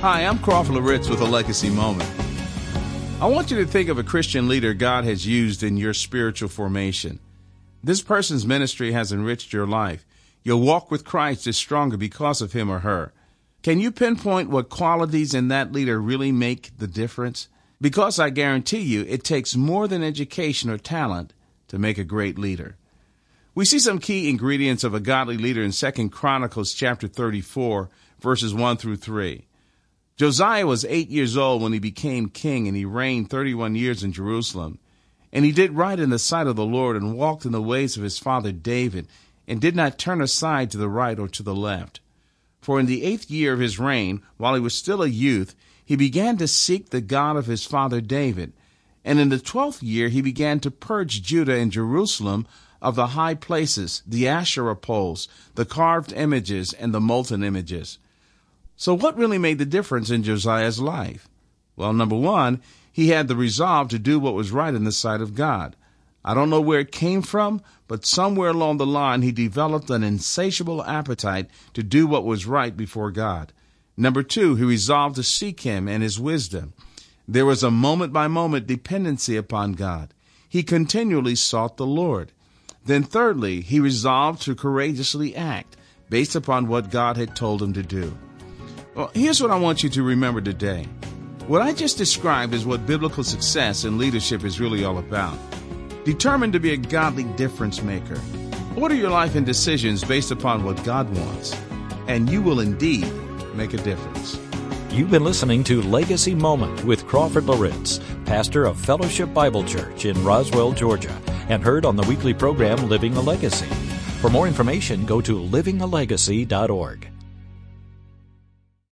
Hi, I'm Crawford Loritts with a Legacy Moment. I want you to think of a Christian leader God has used in your spiritual formation. This person's ministry has enriched your life. Your walk with Christ is stronger because of him or her. Can you pinpoint what qualities in that leader really make the difference? Because I guarantee you, it takes more than education or talent to make a great leader. We see some key ingredients of a godly leader in 2 Chronicles chapter 34, verses 1 through 3. Josiah was eight years old when he became king, and he reigned 31 years in Jerusalem. And he did right in the sight of the Lord, and walked in the ways of his father David, and did not turn aside to the right or to the left. For in the eighth year of his reign, while he was still a youth, he began to seek the God of his father David. And in the twelfth year he began to purge Judah and Jerusalem of the high places, the Asherah poles, the carved images, and the molten images. So, what really made the difference in Josiah's life? Well, number one, he had the resolve to do what was right in the sight of God. I don't know where it came from, but somewhere along the line he developed an insatiable appetite to do what was right before God. Number two, he resolved to seek him and his wisdom. There was a moment by moment dependency upon God. He continually sought the Lord. Then, thirdly, he resolved to courageously act based upon what God had told him to do. Well, here's what I want you to remember today. What I just described is what biblical success and leadership is really all about. Determined to be a godly difference maker. Order your life and decisions based upon what God wants, and you will indeed make a difference. You've been listening to Legacy Moment with Crawford Loritts, pastor of Fellowship Bible Church in Roswell, Georgia, and heard on the weekly program Living a Legacy. For more information, go to livingalegacy.org.